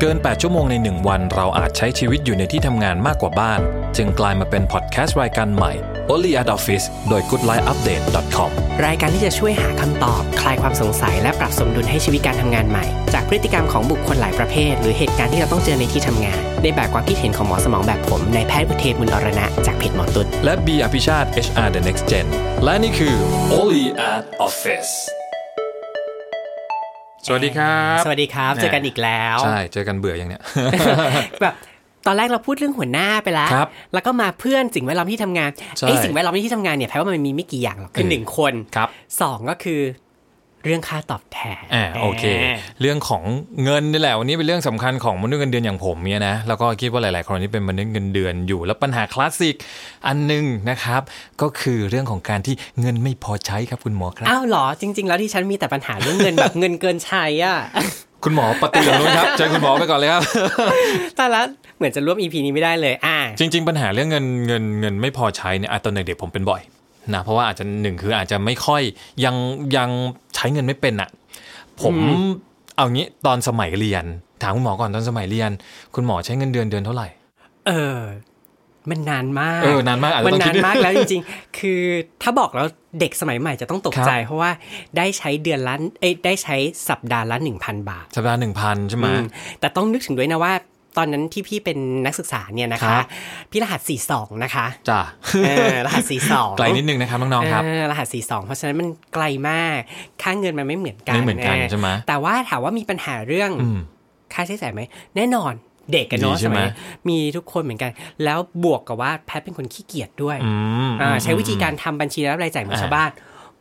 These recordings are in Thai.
เกิน 8 ชั่วโมงใน 1 วัน เราอาจใช้ชีวิตอยู่ในที่ทำงานมากกว่าบ้าน จึงกลายมาเป็นพอดแคสต์รายการใหม่ Only at Office โดย goodlifeupdate.com รายการที่จะช่วยหาคำตอบ คลายความสงสัยและปรับสมดุลให้ชีวิตการทำงานใหม่ จากพฤติกรรมของบุคคลหลายประเภท หรือเหตุการณ์ที่เราต้องเจอในที่ทำงาน ในแบบความคิดเห็นของหมอสมองแบบผมนายแพทย์อุเทนบุญอรณะจากเพจหมอตุดและ B อภิชาติ HR The Next Gen และนี่คือ Only at Office สวัสดีครับ สวัสดีครับ เจอกันอีกแล้ว ใช่ เจอกันเบื่อยังเนี่ยแบบตอนแรกเราพูดเรื่องหัวหน้าไปแล้วครับแล้วก็มาเพื่อนสิ่งแวดล้อมที่ทำงานใช่ไอ้สิ่งแวดล้อมที่ทำงานเนี่ยแปลว่ามันมีไม่กี่อย่างหรอกคือเออหนึ่งคนครับสองก็คือ เรื่องค่าตอบแทนอ่าโอเค เรื่องของเงินนี่แหละวันนี้เป็นเรื่องสำคัญของมนุษย์เงินเดือนอย่างผมเนี่ยนะแล้วก็คิดว่าหลาย ๆ คนที่เป็นมนุษย์เงินเดือนอยู่ แล้วปัญหาคลาสสิกอันหนึ่งนะครับ ก็คือเรื่องของการที่เงินไม่พอใช้ครับคุณหมอครับอ้าวเหรอจริง ๆ แล้วที่ฉันมีแต่ปัญหาเรื่องเงินแบบเงินเกินใช้อะคุณหมอปฏิเสธนู้นครับเชิญคุณหมอไปก่อนเลยครับแต่ละเหมือนจะร่วม EP นี้ไม่ได้เลย อ่า จริง ๆ ปัญหาเรื่องเงินเงินเงินไม่พอใช้เนี่ยอะตอนเด็กๆผมเป็นบ่อย นะเพราะว่าอาจจะหนึ่งคืออาจจะไม่ค่อยยังยังใช้เงินไม่เป็นอะผมเอางี้ตอนสมัยเรียน ถามคุณหมอก่อนตอนสมัยเรียน คุณหมอใช้เงินเดือนเดือนเท่าไหร่ เออ มันนานมากเออนานมากอาจจะมันต้องนาคินดมากแล้วจริง ๆ คือถ้าบอกแล้วเด็กสมัยใหม่จะต้องตกใจครับเพราะว่าได้ใช้เดือนละเอ้ยได้ใช้สัปดาห์ละหนึ่งพันบาท สัปดาห์หนึ่งพันใช่ไหมอืมแต่ต้องนึกถึงด้วยนะว่า ตอนนั้นที่พี่เป็นนักศึกษาเนี่ยนะครัคะบพี่รหัส42นะคะจ้าเออรหัส42ไกลนิดนึงนะครับน้องๆครับเออรหัส42เพราะฉะนั้นมันไกลมาก ค่าเงินมันไม่เหมือนกันไม่เหมือนกันใช่ไหมแต่ว่าถามว่ามีปัญหาเรื่องอืมค่าใช้จ่ายไหมแน่นอนเด็กกันเนาะดีใช่สไหมมัยมีทุกคนเหมือนกัน แล้วบวกกับว่าแพทเป็นคนขี้เกียจด้วยอืมอ่าใช้วิธีการทำบัญชีรับรายจ่ายเหมือนอ่าชาวบ้าน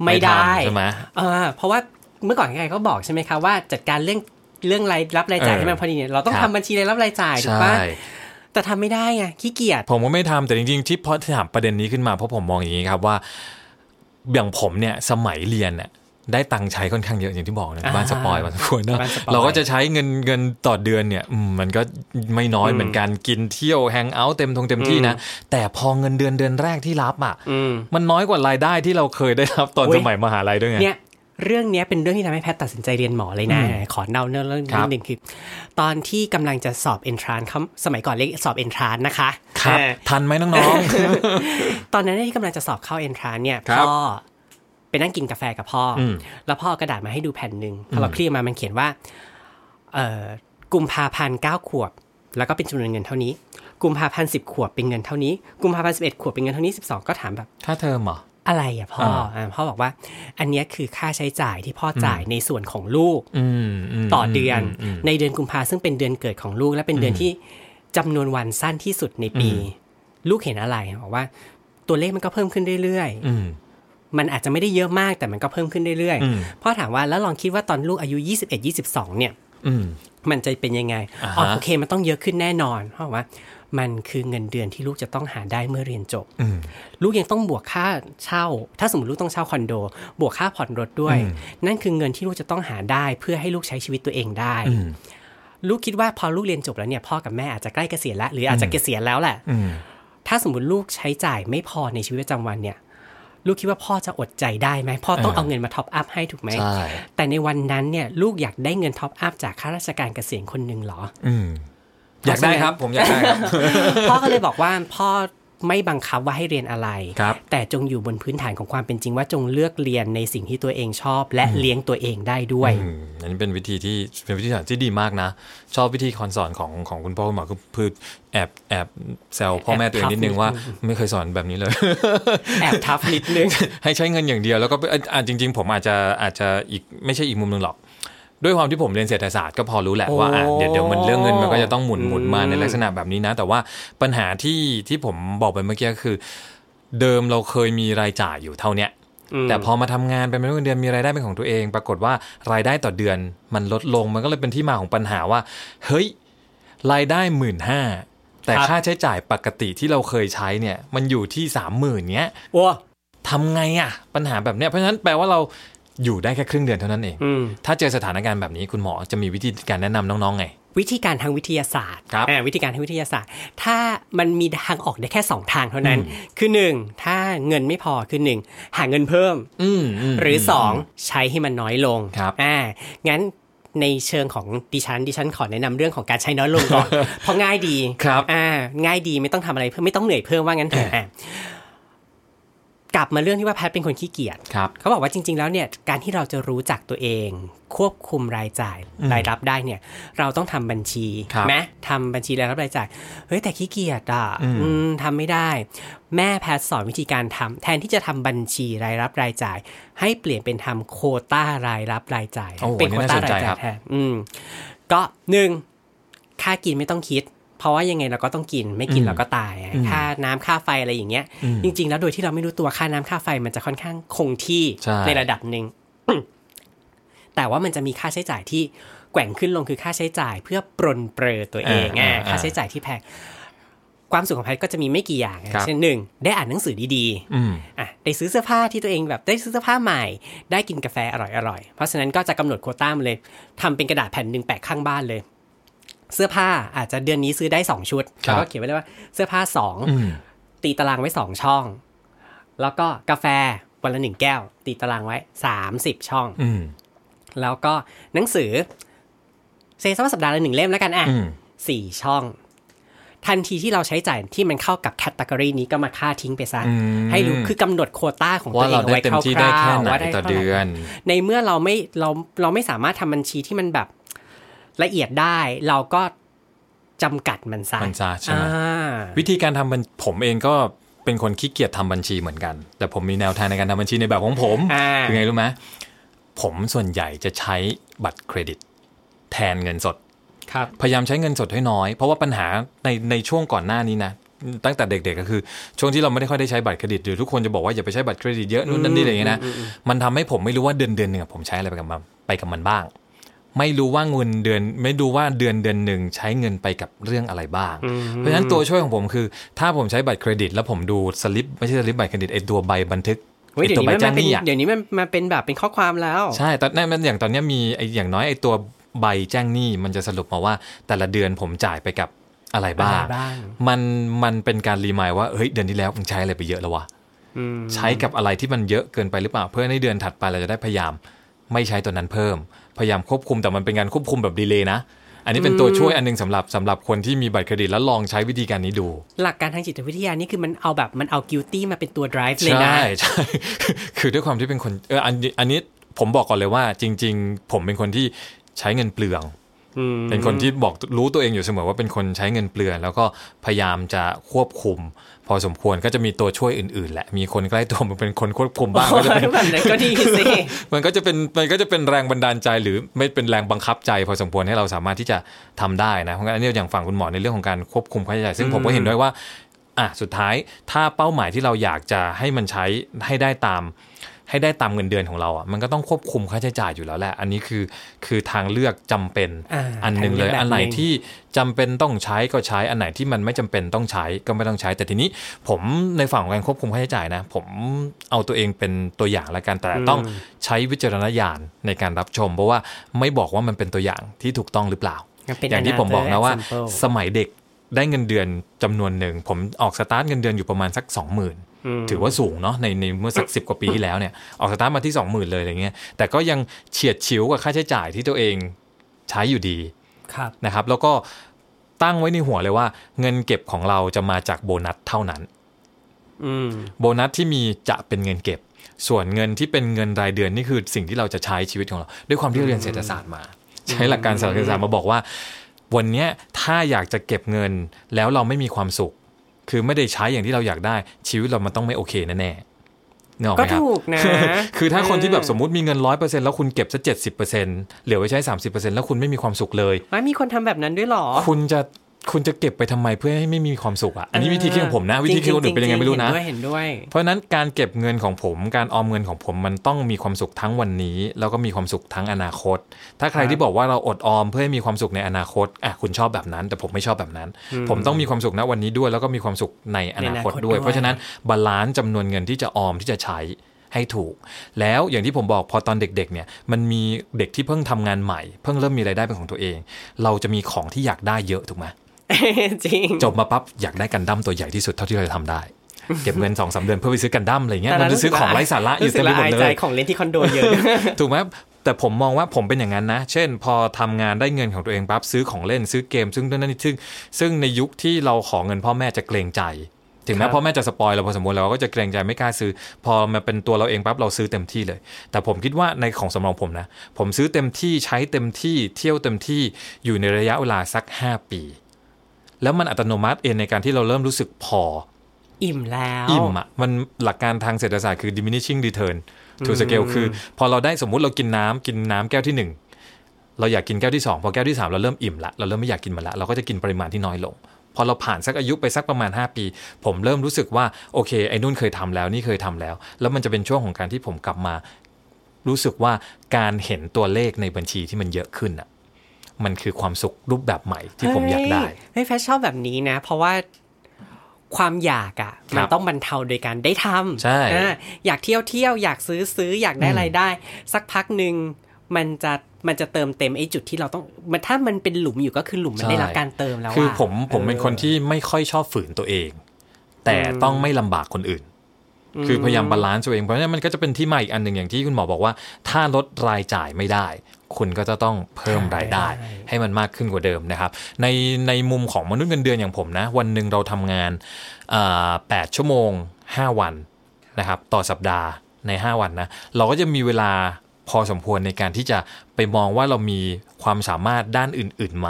ไม่ได้ทำใช่ไหมเออเพราะว่าเมื่อก่อนใครก็บอกใช่ไหมคะว่าจัดการเรื่อง เรื่องรายรับรายจ่ายเออให้มันพอดีเนี่ยเราต้องครับทำบัญชีรายรับรายจ่ายถูกใช่ปะแต่ทำไม่ได้ไงขี้เกียจผมก็ไม่ทำแต่จริงๆที่พอถามประเด็นนี้ขึ้นมาเพราะผมมองอย่างนี้ครับว่าอย่างผมเนี่ยสมัยเรียนเนี่ยได้ตังค์ใช้ค่อนข้างเยอะอย่างที่บอกนะอ่าบ้าน spoil บ้าน spoil เนอะบ้าน spoil เราก็จะใช้เงินเงินต่อเดือนเนี่ยอืมมันก็ไม่น้อยเหมือนกันกินเที่ยว hangout เต็มทงเต็มที่นะ แต่พอเงินเดือนเดือนแรกที่รับอะอืมมันน้อยกว่ารายได้ที่เราเคยได้รับตอนเว้ยสมัยมหาลัยด้วยไงเนี่ย เรื่องเนี้ยเป็นเรื่องที่ทำให้แพทย์ตัดสินใจเรียนหมอเลยนะ ขอเล่าเรื่องเรื่องครับหนึ่งคือตอนที่กำลังจะสอบเอนทรานเขาสมัยก่อนเรียกสอบเอนทรานนะคะครับเออทันไหมน้องตอนนั้นที่กำลังจะสอบเข้าเอนทรานเนี่ยครับพ่อไปนั่งกินกาแฟกับพ่ออมแล้วพ่อเอากระดาษมาให้ดูแผ่นหนึ่งพอเราเคลียร์มามันเขียนว่าเอ่อกุมภาพันธ์เก้าขวบ แล้วก็เป็นจำนวนเงินเท่านี้กุมภาพันธ์สิบขวบเป็นเงินเท่านี้กุมภาพันธ์สิบเอ็ดขวบเป็นเงินเท่านี้สิบสองก็ถามแบบๆค่าเทอมเหรอ อะไรอะพ่ออ่าอ่าพ่อบอกว่า อันเนี้ยคือค่าใช้จ่ายที่พ่อจ่ายในส่วนของลูกอืมมต่อเดือนมมในเดือนกุมภาซึ่งเป็นเดือนเกิดของลูก และเป็นเดือนที่จำนวนวันสั้นที่สุดในปีอืมลูกเห็นอะไรบอกว่า ตัวเลขมันก็เพิ่มขึ้นเรื่อยอืมๆมันอาจจะไม่ได้เยอะมากแต่มันก็เพิ่มขึ้นเรื่อยอืมๆพ่อถามว่าแล้วลองคิดว่าตอนลูกอายุ 21 22 เนี่ยอืมมันจะเป็นยังไงอ่าฮะอ๋อโอเค มันต้องเยอะขึ้นแน่นอน เพราะว่า มันคือเงินเดือนที่ลูกจะต้องหาได้เมื่อเรียนจบอืมลูกยังต้องบวกค่าเช่า ถ้าสมมติลูกต้องเช่าคอนโด บวกค่าผ่อนรถด้วยอืมนั่นคือเงินที่ลูกจะต้องหาได้เพื่อให้ลูกใช้ชีวิตตัวเองได้อืมลูกคิดว่าพอลูกเรียนจบแล้วเนี่ยพ่อกับแม่อาจจะใกล้เกษียณแล้วหรืออาจจะเกษียณแล้วแหละอืมถ้าสมมติลูกใช้จ่ายไม่พอในชีวิตประจำวันเนี่ยลูกคิดว่าพ่อจะอดใจได้ไหมพ่อต้องเออเอาเงินมา top up ให้ถูกไหมใช่แต่ในวันนั้นเนี่ยลูกอยากได้เงิน top up จากข้าราชการเกษียณคนหนึ่งเหรอ อืมอยากได้ครับ ผมอยากได้ครับพ่อก็เลยบอกว่าพ่อไม่บังคับว่าให้เรียนอะไรครับแต่จงอยู่บนพื้นฐานของความเป็นจริงว่าจงเลือกเรียนในสิ่งที่ตัวเองชอบ และเลี้ยงตัวเองได้ด้วยอืมอันนี้เป็นวิธีที่เป็นวิธีสอนที่ดีมากนะ ชอบวิธีคอนสอนของของคุณพ่อคุณหมอคือคือแอบแอบแซวพ่อแม่ตัวเองนิดนึงว่าไม่เคยสอนแบบนี้เลย แอบทับนิดนึงให้ใช้เงินอย่างเดียวแล้วก็เอ่ออะจริง ๆ ผมอาจจะอาจจะอีกไม่ใช่อีกมุมหนึงหรอก ด้วยความที่ผมเรียนเศรษฐศาสตร์ก็พอรู้แหละว่าอะโอ้เดี๋ยวเดี๋ยวมันเรื่องเงินมันก็จะต้องหมุนหมุนมาอืมในลักษณะแบบนี้นะ แต่ว่าปัญหาที่ที่ผมบอกไปเมื่อกี้ก็คือ เดิมเราเคยมีรายจ่ายอยู่เท่าเนี้ยแต่พอมาทำงานเป็นมนุษย์เงินเดือนมีรายได้เป็นของตัวเอง ปรากฏว่ารายได้ต่อเดือนมันลดลงมันก็เลยเป็นที่มาของปัญหาว่า เฮ้ยรายได้หมื่นห้าแต่ครับค่าใช้จ่ายปกติที่เราเคยใช้เนี่ย มันอยู่ที่สามหมื่นเนี้ยโอ้ทำไงอะปัญหาแบบเนี้ยเพราะฉะนั้นแปลว่าเรา อยู่ได้แค่ครึ่งเดือนเท่านั้นเองอืมถ้าเจอสถานการณ์แบบนี้คุณหมอจะมีวิธีการแนะนำน้องๆไง วิธีการทางวิทยาศาสตร์ครับอ่าวิธีการทางวิทยาศาสตร์ ถ้ามันมีทางออกได้แค่สองทางเท่านั้น คือหนึ่งถ้าเงินไม่พอคือหนึ่งหาเงินเพิ่มอืมมหรือสองใช้ให้มันน้อยลงครับอ่างั้นในเชิงของดิฉันดิฉันขอแนะนำเรื่องของการใช้น้อยลงก่อนเพราะง่ายดีครับอ่าง่ายดีไม่ต้องทำอะไรเพิ่มไม่ต้องเหนื่อยเพิ่มว่างั้นเถอะอะ กลับมาเรื่องที่ว่าแพทเป็นคนขี้เกียจครับเขาบอกว่าจริง ๆ แล้วเนี่ยการที่เราจะรู้จักตัวเอง ควบคุมรายจ่ายรายรับได้เนี่ยเราต้องทำบัญชีครับไหมทำบัญชีรายรับรายจ่ายเฮ้ยแต่ขี้เกียจอะอืมอืมทำไม่ได้ แม่แพทย์สอนวิธีการทำแทนที่จะทำบัญชีรายรับรายจ่าย ให้เปลี่ยนเป็นทำโควต้ารายรับรายจ่ายโอ้เป็นอันโคนี้วน่าต้าสนราใจยจ่าครัยบแทนอืมก็หนึ่งค่ากินไม่ต้องคิด เพราะว่ายังไงเราก็ต้องกินไม่กินอืมเราก็ตายอะอืมค่าน้ำค่าไฟอะไรอย่างเงี้ยอืมจริง ๆ แล้วโดยที่เราไม่รู้ตัวค่าน้ำค่าไฟมันจะค่อนข้างคงที่ใช่ในระดับหนึ่งแต่ว่ามันจะมีค่าใช้จ่ายที่แกว่งขึ้นลงคือค่าใช้จ่าย เพื่อปรนเปรอตัวเองอ่าอะอ่าค่าใช้จ่ายที่แพงความสุขของแพทย์ก็จะมีไม่กี่อย่างอะครับเช่นหนึ่งได้อ่านหนังสือดีๆอืมอะได้ซื้อเสื้อผ้าที่ตัวเองแบบได้ซื้อเสื้อผ้าใหม่ ได้กินกาแฟอร่อยๆ เพราะฉะนั้นก็จะกำหนดโควต้ามาเลยทำเป็นกระดาษแผ่นหนึ่งแปะข้างบ้านเลย เสื้อผ้าอาจจะเดือนนี้ซื้อได้สองชุดครับแล้วก็เขียนไว้เลยว่าเสื้อผ้าสองอืมตีตารางไว้สองช่อง แล้วก็กาแฟวันละหนึ่งแก้ว ตีตารางไว้สามสิบช่องอืมแล้วก็หนังสือเซซัมสัปดาห์ละหนึ่งเล่มแล้วกันอะอืมสี่ช่อง ทันทีที่เราใช้จ่ายที่มันเข้ากับแคตตากรีนี้ก็มาค่าทิ้งไปซะอืมให้รู้คือกำหนดโควต้าของตัวว่าเอเรางได้ไว้เต็คมร่าวที่ได้แค่ๆไหนว่าได้ต่อเท่าไหร่เดือนในเมื่อเราไม่เราเราไม่สามารถทำบัญชีที่มันแบบ ละเอียดได้เราก็จำกัดมันซะมันซะใช่ไหมอ่าวิธีการทำบัญผมเองก็เป็นคนขี้เกียจทำบัญชีเหมือนกัน แต่ผมมีแนวทางในการทำบัญชีในแบบของผมอ่าคือไงรู้ไหมผมส่วนใหญ่จะใช้บัตรเครดิต แทนเงินสดครับพยายามใช้เงินสดให้น้อย เพราะว่าปัญหาในในช่วงก่อนหน้านี้นะตั้งแต่เด็กๆก็คือ ช่วงที่เราไม่ได้ค่อยได้ใช้บัตรเครดิตหรือทุกคนจะบอกว่าอย่าไปใช้บัตรเครดิตเยอะนู่นนั่นนี่อะไรอย่างเงี้ยนะมันทำให้ผมไม่รู้ว่าเดือนเดือนหนึ่งอะผมใช้อะไรไปกับมันไปกับมันบ้าง ไม่รู้ว่าเงินเดือน ไม่รู้ว่าเดือนเดือนหนึ่งใช้เงินไปกับเรื่องอะไรบ้าง เพราะฉะนั้นตัวช่วยของผมคือ ถ้าผมใช้บัตรเครดิต แล้วผมดูสลิปไม่ใช่สลิปบัตรเครดิตไอตัวใบบันทึกเฮ้ยไอเดี๋ยตัววใบนี้มันแจ้มางเป็นหนี้อะเดี๋ยวนี้มันมาเป็นแบบเป็นข้อความแล้ว ใช่ตอนนั้นมันอย่างตอนเนี้ยมีไออย่างน้อยไอตัวใบแจ้งหนี้มันจะสรุปมาว่า แต่ละเดือนผมจ่ายไปกับอะไรบ้างอะไรบ้างมันมันเป็นการรีมายว่าเฮ้ยเดือนที่แล้วมึงใช้อะไรไปเยอะแล้ววะอืมใช้กับอะไรที่มันเยอะเกินไปหรือเปล่า เพื่อให้เดือนถัดไปเราจะได้พยายาม ไม่ใช้ตัวนั้นเพิ่ม พยายามควบคุมแต่มันเป็นการควบคุมแบบดีเลย์นะ อันนี้เป็นตัวช่วยอันหนึงสำหรับสำหรับคนที่มีบัตรเครดิตแล้วลองใช้วิธีการนี้ดู หลักการทางจิตวิทยานี่คือมันเอาแบบมันเอา guilty มาเป็นตัว drive เลยใช่นะใช่คือด้วยความที่เป็นคนเอออันนี้อันนี้ผมบอกก่อนเลยว่าจริง ๆ ผมเป็นคนที่ใช้เงินเปลืองอืม เป็นคนที่บอกรู้ตัวเองอยู่เสมอว่าเป็นคนใช้เงินเปลืองแล้วก็พยายามจะควบคุม พอสมควรก็จะมีตัวช่วยอื่นๆ แหละ มีคนใกล้ตัวมันเป็นคนควบคุมบ้างก็จะเป็นแบบนั้นก็ดีสิมันก็จะเป็นมันก็จะเป็นแรงบันดาลใจหรือไม่เป็นแรงบังคับใจ พอสมควรให้เราสามารถที่จะทำได้นะเพราะงั้นอันนี้อย่างฝั่งคุณหมอในเรื่องของการควบคุมค่าใช้จ่ายซึ่งผมก็เห็นด้วยว่าอะสุดท้ายถ้าเป้าหมายที่เราอยากจะให้มันใช้ให้ได้ตาม ให้ได้ตามเงินเดือนของเราอะมันก็ต้องควบคุมค่าใช้จ่ายอยู่แล้วแหละ อันนี้คือคือทางเลือกจำเป็นอ่าอันหนึ่งเลยทางเลือกแบบอันไหนหนึ่งที่จำเป็นต้องใช้ก็ใช้อันไหนที่มันไม่จำเป็นต้องใช้ก็ไม่ต้องใช้ แต่ทีนี้ผมในฝั่งของการควบคุมค่าใช้จ่ายนะ ผมเอาตัวเองเป็นตัวอย่างแล้วกันแต่ต้องใช้วิจารณญาณในการรับชม เพราะว่าไม่บอกว่ามันเป็นตัวอย่างที่ถูกต้องหรือเปล่ามันเป็นอย่างที่ผมบอกนะว่า example สมัยเด็กได้เงินเดือนจำนวนหนึ่ง ผมออกสตาร์ทเงินเดือนอยู่ประมาณสัก 20,000 ถือว่าสูงเนาะในในเมื่อสักสิบกว่าปีที่แล้วเนี่ย ออกสตาร์ทมาที่ 20,000 เลยอะไรเงี้ยแต่ก็ยังเฉียดฉิวกับค่าใช้จ่ายที่ตัวเองใช้อยู่ดีครับนะครับ แล้วก็ตั้งไว้ในหัวเลยว่า เงินเก็บของเราจะมาจากโบนัสเท่านั้นอืมโบนัสที่มีจะเป็นเงินเก็บ ส่วนเงินที่เป็นเงินรายเดือนนี่คือสิ่งที่เราจะใช้ชีวิตของเรา ด้วยความที่เราเรียนเศรษฐศาสตร์มา ใช้หลักการเศรษฐศาสตร์มาบอกว่า วันเนี้ยถ้าอยากจะเก็บเงินแล้วเราไม่มีความสุข คือไม่ได้ใช้อย่างที่เราอยากได้ ชีวิตเรามันต้องไม่โอเคแน่ๆนึกออกไหก็มครับถูกนะ คือถ้าคนที่แบบสมมติมีเงินร้อยเปอร์เซ็นต์แล้วคุณเก็บสักเจ็ดสิบเปอร์เซ็นต์เหลือไว้ใช้สามสิบเปอร์เซ็นต์แล้วคุณไม่มีความสุขเลยไม่มีคนทำแบบนั้นด้วยเหรอ คุณจะ คุณจะเก็บไปทำไมเพื่อให้ไม่มีความสุขอะอันนี้วิธีคิดของผมนะ วิธีคิดของคนอื่นเป็นยังไงไม่รู้นะเห็นด้วยเห็นด้วยเพราะฉะนั้นการเก็บเงินของผมการออมเงินของผมมันต้องมีความสุขทั้งวันนี้ แล้วก็มีความสุขทั้งอนาคต ถ้าใครที่บอกว่าเราอดออมเพื่อให้มีความสุขในอนาคตอะคุณชอบแบบนั้น แต่ผมไม่ชอบแบบนั้น ผมต้องมีความสุขณวันนี้ด้วยแล้วก็มีความสุขในอนาคตในอนาคตด้วยด้วย เพราะฉะนั้น balance จำนวนเงินที่จะออมที่จะใช้ให้ถูก แล้วอย่างที่ผมบอกพอตอนเด็กๆเนี่ยมันมีเด็กที่เพิ่งทำงานใหม่ เพิ่งเริ่มมีรายได้เป็นของตัวเอง เราจะมีของที่อยากได้เยอะถูกไหม จริง จบมาปั๊บอยากได้กันดั้มตัวใหญ่ที่สุดเท่าที่เราจะทำได้ เก็บเงินสองสามเดือนเพื่อไปซื้อกันดั้มอะไรเงี้ยมันจะซื้อของไร้สาระอยู่เต็มไปหมดรู้สึกละอายเลใจยของเล่นที่คอนโดเยอะถูกไหมแต่ผมมองว่าผมเป็นอย่างนั้นนะ เช่น พอทำงานได้เงินของตัวเองปั๊บซื้อของเล่นซื้อเกม ซึ่งนั่นนี่ซึ่งซึ่งในยุคที่เราขอเงินพ่อแม่จะเกรงใจ ถึงแม้พ่อแม่จะสปอยเราพอสมควรเราก็จะเกรงใจไม่กล้าซื้อ พอมาเป็นตัวเราเองปั๊บเราซื้อเต็มที่เลย แต่ผมคิดว่าในของสำรองผมนะ ผมซื้อเต็มที่ใช้เต็มที่เที่ยวเต็มที่อยู่ในระยะเวลาสัก 5 ปี แล้วมันอัตโนมัติเองในการที่เราเริ่มรู้สึกพอ อิ่มแล้ว อิ่มอะมันหลักการทางเศรษฐศาสตร์คือ diminishing return to scale คือ พอเราได้สมมุติเรากินน้ำกินน้ำแก้วที่หนึ่งเราอยากกินแก้วที่สองพอแก้วที่สามเราเริ่มอิ่มละเราเริ่มไม่อยากกินมันละเราก็จะกินปริมาณที่น้อยลงพอเราผ่านสักอายุไปสักประมาณ 5 ปี ผมเริ่มรู้สึกว่าโอเค ไอ้นู่นเคยทำแล้วนี่เคยทำแล้ว แล้วมันจะเป็นช่วงของการที่ผมกลับมา รู้สึกว่าการเห็นตัวเลขในบัญชีที่มันเยอะขึ้นอะ มันคือความสุขรูปแบบใหม่ที่ผมอยากได้เฮ้ยแฟชชอบแบบนี้นะ เพราะว่าความอยากอะ่ะมันต้องบรรเทาโดยการได้ทำใช่อ่าอยากเที่ยวเที่ยวอยากซื้อซื้ออยากได้อะไรได้ สักพักหนึ่งมันจะมันจะเติมเต็มไอ้จุดที่เราต้องมันถ้ามันเป็นหลุมอยู่ก็คือหลุมมันได้รับการเติมแล้วคืออะผมผมเป็นออคนที่ไม่ค่อยชอบฝืนตัวเอง แต่ต้องไม่ลำบากคนอื่น คือพยายาม balance ตัวเองเพราะฉะนั้นมันก็จะเป็นที่มาอีกอันหนึ่งอย่างที่คุณหมอบอกว่า ถ้าลดรายจ่ายไม่ได้ คุณก็จะต้องเพิ่มรายได้ ให้มันมากขึ้นกว่าเดิมนะครับ ในในมุมของมนุษย์เงินเดือนอย่างผมนะ วันหนึ่งเราทำงานอ่าแปดชั่วโมง 5 วันนะครับต่อสัปดาห์ใน 5 วันนะเราก็จะมีเวลาพอสมควรในการที่จะไปมองว่าเรามีความสามารถด้านอื่นๆไหม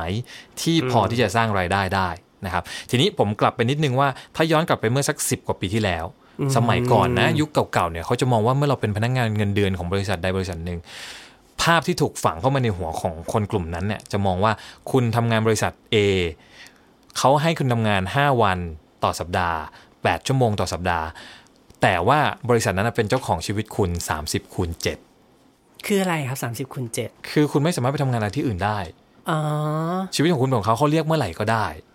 ที่พอที่จะสร้างรายได้ได้นะครับ ทีนี้ผมกลับไปนิดนึงว่าถ้าย้อนกลับไปเมื่อสัก 10 กว่าปีที่แล้ว สมัยก่อนนะ ยุคเก่าๆเนี่ยเขาจะมองว่าเมื่อเราเป็นพนักงานเงินเดือนของบริษัทใดบริษัทหนึ่งภาพที่ถูกฝังเข้ามาในหัวของคนกลุ่มนั้นเนี่ยจะมองว่าคุณทำงานบริษัท A เขาให้คุณทำงาน 5 วันต่อสัปดาห์ 8 ชั่วโมงต่อสัปดาห์ แต่ว่าบริษัทนั้นนะเป็นเจ้าของชีวิตคุณ 30คูณ7คืออะไรครับสามสิบคูณเจ็ดคือคุณไม่สามารถไปทำงานอะไรที่อื่นได้อ๋อชีวิตของคุณของเขาเขาเรียกเมื่อไหร่ก็ได้อ่า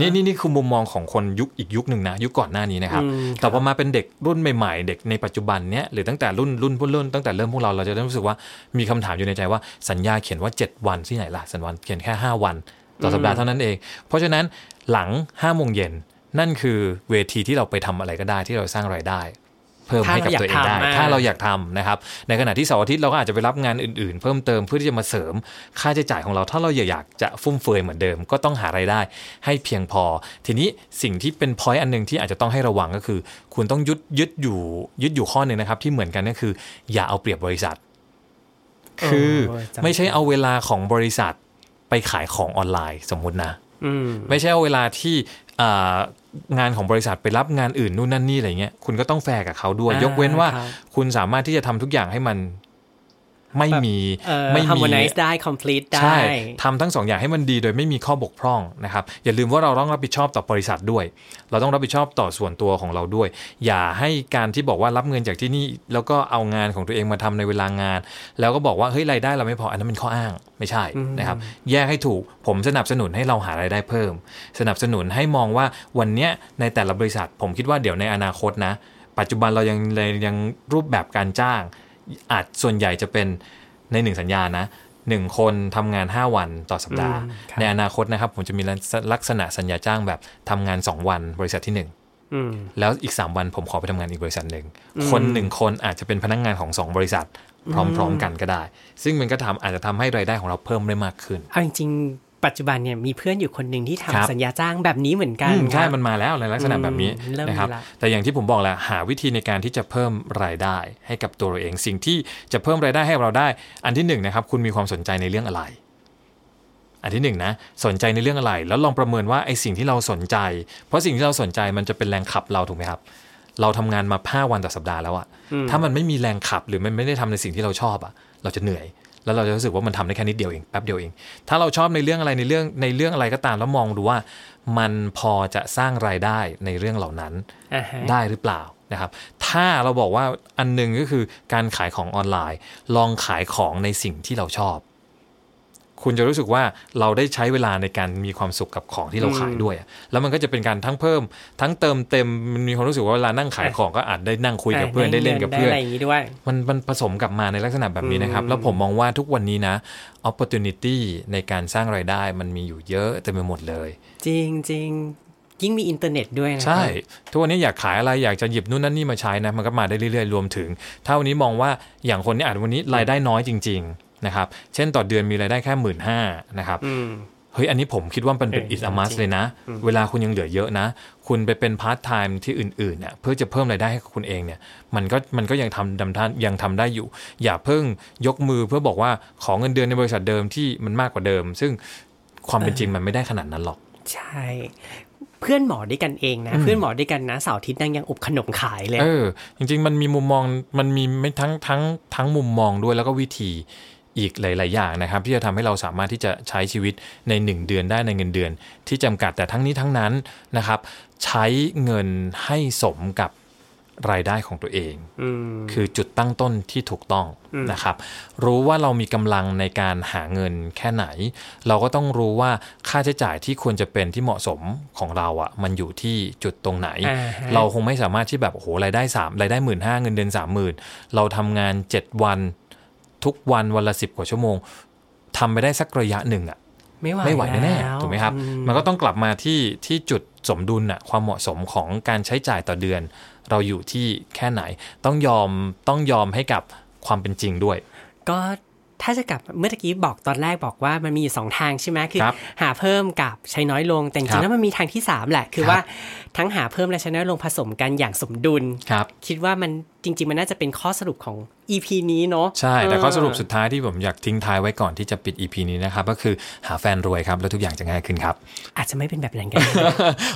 นี่นี่นี่คือมุมมองของคนยุคอีกยุคหนึ่งนะ ยุคก่อนหน้านี้นะครับอืมแต่พอมาเป็นเด็กรุ่นใหม่ๆ เด็กในปัจจุบันเนี้ยหรือตั้งแต่รุ่นรุ่นรุ่นรุ่นตั้งแต่เริ่มพวกเราเราจะเริ่มรู้สึกว่ามีคำถามอยู่ในใจว่าสัญญาเขียนว่า 7 วันที่ไหนล่ะสัญญาเขียนแค่ 5 วัน ต่อสัปดาห์เท่านั้นเอง เพราะฉะนั้นหลัง5โมงเย็นนั่นคือเวทีที่เราไปทำอะไรก็ได้ที่เราสร้างรายได้ เพิ่มให้กับตัวเองได้ ถ้าเราอยากทำนะครับ ในขณะที่เสาร์อาทิตย์เราก็อาจจะไปรับงานอื่นๆ เพิ่มเติมเพื่อที่จะมาเสริมค่าใช้จ่ายของเรา ถ้าเราอยากจะฟุ่มเฟือยเหมือนเดิม ก็ต้องหารายได้ ให้เพียงพอ ทีนี้สิ่งที่เป็นพอยต์อันหนึ่งที่อาจจะต้องให้ระวังก็คือ คุณต้องยึดยึดอยู่ยึดอยู่ข้อหนึ่งนะครับที่เหมือนกันก็คือ อย่าเอาเปรียบบริษัท คือเออจำไม่ใช่เอาเวลาของบริษัทไปขายของออนไลน์สมมุตินะอืมไม่ใช่เอาเวลาที่อ่า งานของบริษัทไปรับงานอื่นนู่นนั่นนี่อะไรเงี้ยคุณก็ต้องแฟร์กับเขาด้วยอ่ายกเว้นว่าครับคุณสามารถที่จะทำทุกอย่างให้มัน ไม่มีเอ่อไม่มี harmonize ได้ complete ได้ใช่ทำทั้งสองอย่างให้มันดีโดยไม่มีข้อบกพร่องนะครับ อย่าลืมว่าเราต้องรับผิดชอบต่อบริษัทด้วย เราต้องรับผิดชอบต่อส่วนตัวของเราด้วย อย่าให้การที่บอกว่ารับเงินจากที่นี่ แล้วก็เอางานของตัวเองมาทำในเวลางาน แล้วก็บอกว่าเฮ้ยรายได้เราไม่พออันนั้นเป็นข้ออ้างไม่ใช่นะครับ แยกให้ถูกผมสนับสนุนให้เราหารายได้เพิ่ม สนับสนุนให้มองว่าวันเนี้ยในแต่ละบริษัท ผมคิดว่าเดี๋ยวในอนาคตนะ ปัจจุบันเรายังยังรูปแบบการจ้าง อาจส่วนใหญ่จะเป็นในหนึ่งสัญญานะหนึ่งคนทำงาน 5 วันต่อสัปดาห์อืมครับในอนาคตนะครับผมจะมีลักษณะสัญญาจ้างแบบทำงาน 2 วันบริษัทที่อืม1แล้วอีก 3 วันผมขอไปทำงานอีกบริษัทหนึ่ง คนหนึ่งคนอาจจะเป็นพนักงานของ 2 บริษัท พร้อม ๆ กันก็ได้ ซึ่งมันก็ทำอาจจะทำให้รายได้ของเราเพิ่มได้มากขึ้นเอาจริงๆ ปัจจุบันเนี่ยมีเพื่อนอยู่คนหนึ่งที่ครับทำสัญญาจ้างแบบนี้เหมือนกันอืมใช่ครับมันมาแล้วในลักษณะแบบนี้อืมเริ่มนะครับมีละแต่อย่างที่ผมบอกแหละหาวิธีในการที่จะเพิ่มรายได้ให้กับตัวเราเอง สิ่งที่จะเพิ่มรายได้ให้เราได้ อันที่หนึ่งนะครับคุณมีความสนใจในเรื่องอะไร อันที่หนึ่งนะสนใจในเรื่องอะไร แล้วลองประเมินว่าไอ้สิ่งที่เราสนใจ เพราะสิ่งที่เราสนใจมันจะเป็นแรงขับเราถูกไหมครับเราทำงานมาห้าวันต่อสัปดาห์แล้วอะถ้ามันไม่มีแรงขับหรือมันไม่ได้ทำในสิ่งที่เราชอบอะเราจะเหนื่อย แล้วเราจะรู้สึกว่ามันทำได้แค่นิดเดียวเองแป๊บเดียวเอง ถ้าเราชอบในเรื่องอะไรในเรื่องในเรื่องอะไรก็ตามแล้วมองดูว่ามันพอจะสร้างรายได้ในเรื่องเหล่านั้นอ่าฮะได้หรือเปล่านะครับ ถ้าเราบอกว่าอันหนึงก็คือการขายของออนไลน์ ลองขายของในสิ่งที่เราชอบ คุณจะรู้สึกว่าเราได้ใช้เวลาในการมีความสุขกับของที่เราขายด้วยอะแล้วมันก็จะเป็นการทั้งเพิ่ม ทั้งเติมเต็มมันมีความรู้สึกว่าเวลานั่งขายของก็อาจได้นั่งคุยกับเพื่อนได้เล่นกับเพื่อนได้อะไรอย่างนี้ด้วยมันมันผสมกลับมาในลักษณะแบบนี้นะครับ แล้วผมมองว่าทุกวันนี้นะ opportunity ในการสร้างรายได้มันมีอยู่เยอะเต็มไปหมดเลย จริงจริงยิ่งมีอินเทอร์เน็ตด้วยนะใช่ ทุกวันนี้อยากขายอะไรอยากจะหยิบนู่นนั่นนี่มาใช้นะ มันก็มาได้เรื่อยๆ รวมถึง ถ้าวันนี้มองว่าอย่างคนนี้อาจวันนี้รายได้น้อยจริง ๆ นะครับ เช่นต่อเดือนมีรายได้แค่หมื่นห้านะครับเฮ้ยอันนี้ผมคิดว่ามันเป็น it's a must เลยนะ เวลาคุณยังเหลือเยอะนะ คุณไปเป็นพาร์ทไทม์ที่อื่นๆเนี่ยเพื่อจะเพิ่มรายได้ให้กับคุณเองเนี่ยมันก็มันก็ยังทำดำท่านยังทำได้อยู่ อย่าเพิ่งยกมือเพื่อบอกว่าขอเงินเดือนในบริษัทเดิมที่มันมากกว่าเดิม ซึ่งความเป็นจริงมันไม่ได้ขนาดนั้นหรอก ใช่เพื่อนหมอด้วยกันเองนะ เพื่อนหมอด้วยกันนะเสาร์อาทิตย์นั่งยังอบขนมขายเลย เออ จริง ๆ มันมีมุมมองมันมีไม่ทั้งทั้งทั้งมุมมองด้วยแล้วก็วิธี อีกหลาย ๆ อย่างนะครับ ที่จะทำให้เราสามารถที่จะใช้ชีวิตใน 1 เดือนได้ในเงินเดือน ที่จำกัดแต่ทั้งนี้ทั้งนั้นนะครับ ใช้เงินให้สมกับรายได้ของตัวเองคือจุดตั้งต้นที่ถูกต้องนะครับ รู้ว่าเรามีกำลังในการหาเงินแค่ไหน เราก็ต้องรู้ว่าค่าใช้จ่ายที่ควรจะเป็นที่เหมาะสมของเราอะ่ะ มันอยู่ที่จุดตรงไหน เราคงไม่สามารถที่แบบโอ้โหรายได้สามรายได้หมื่นห้าเงินเดือนสามหมื่นเราทำงานเจ็ดวัน ทุกวันวันละสิบกว่าชั่วโมงทำไปได้สักระยะหนึ่งอะไม่ไหวไม่ไหวแน่ๆถูกไหมครับ มันก็ต้องกลับมาที่ที่จุดสมดุลอะความเหมาะสมของการใช้จ่ายต่อเดือน เราอยู่ที่แค่ไหน ต้องยอมต้องยอมให้กับความเป็นจริงด้วย ก็ถ้าจะกลับเมื่อกี้บอกตอนแรกบอกว่ามันมีอยู่สองทางใช่ไหมคือ หาเพิ่มกับใช้น้อยลงแต่จริงๆแล้วมันมีทางที่ 3 แหละ คือว่าทั้งหาเพิ่มและใช้น้อยลงผสมกันอย่างสมดุลคิดว่ามัน จริง ๆ มันน่าจะเป็นข้อสรุปของ EP นี้เนาะใช่ แต่ข้อสรุปสุดท้ายที่ผมอยากทิ้งท้ายไว้ก่อนที่จะปิด EP นี้นะครับ ก็คือหาแฟนรวยครับ แล้วทุกอย่างจะง่ายขึ้นครับ อาจจะไม่เป็นแบบนั้นกัน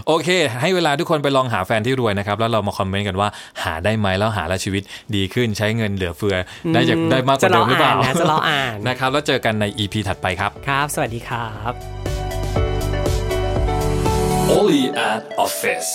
โอเค ให้เวลาทุกคนไปลองหาแฟนที่รวยนะครับ แล้วเรามาคอมเมนต์กันว่าหาได้ไหมแล้วหาแล้วชีวิตดีขึ้นใช้เงินเหลือเฟือ ได้จากได้มากกว่าเดิมหรือเปล่าจะรออ่านนะครับแล้วเจอกันใน EP ถัดไปครับครับ สวัสดีครับ Only at Office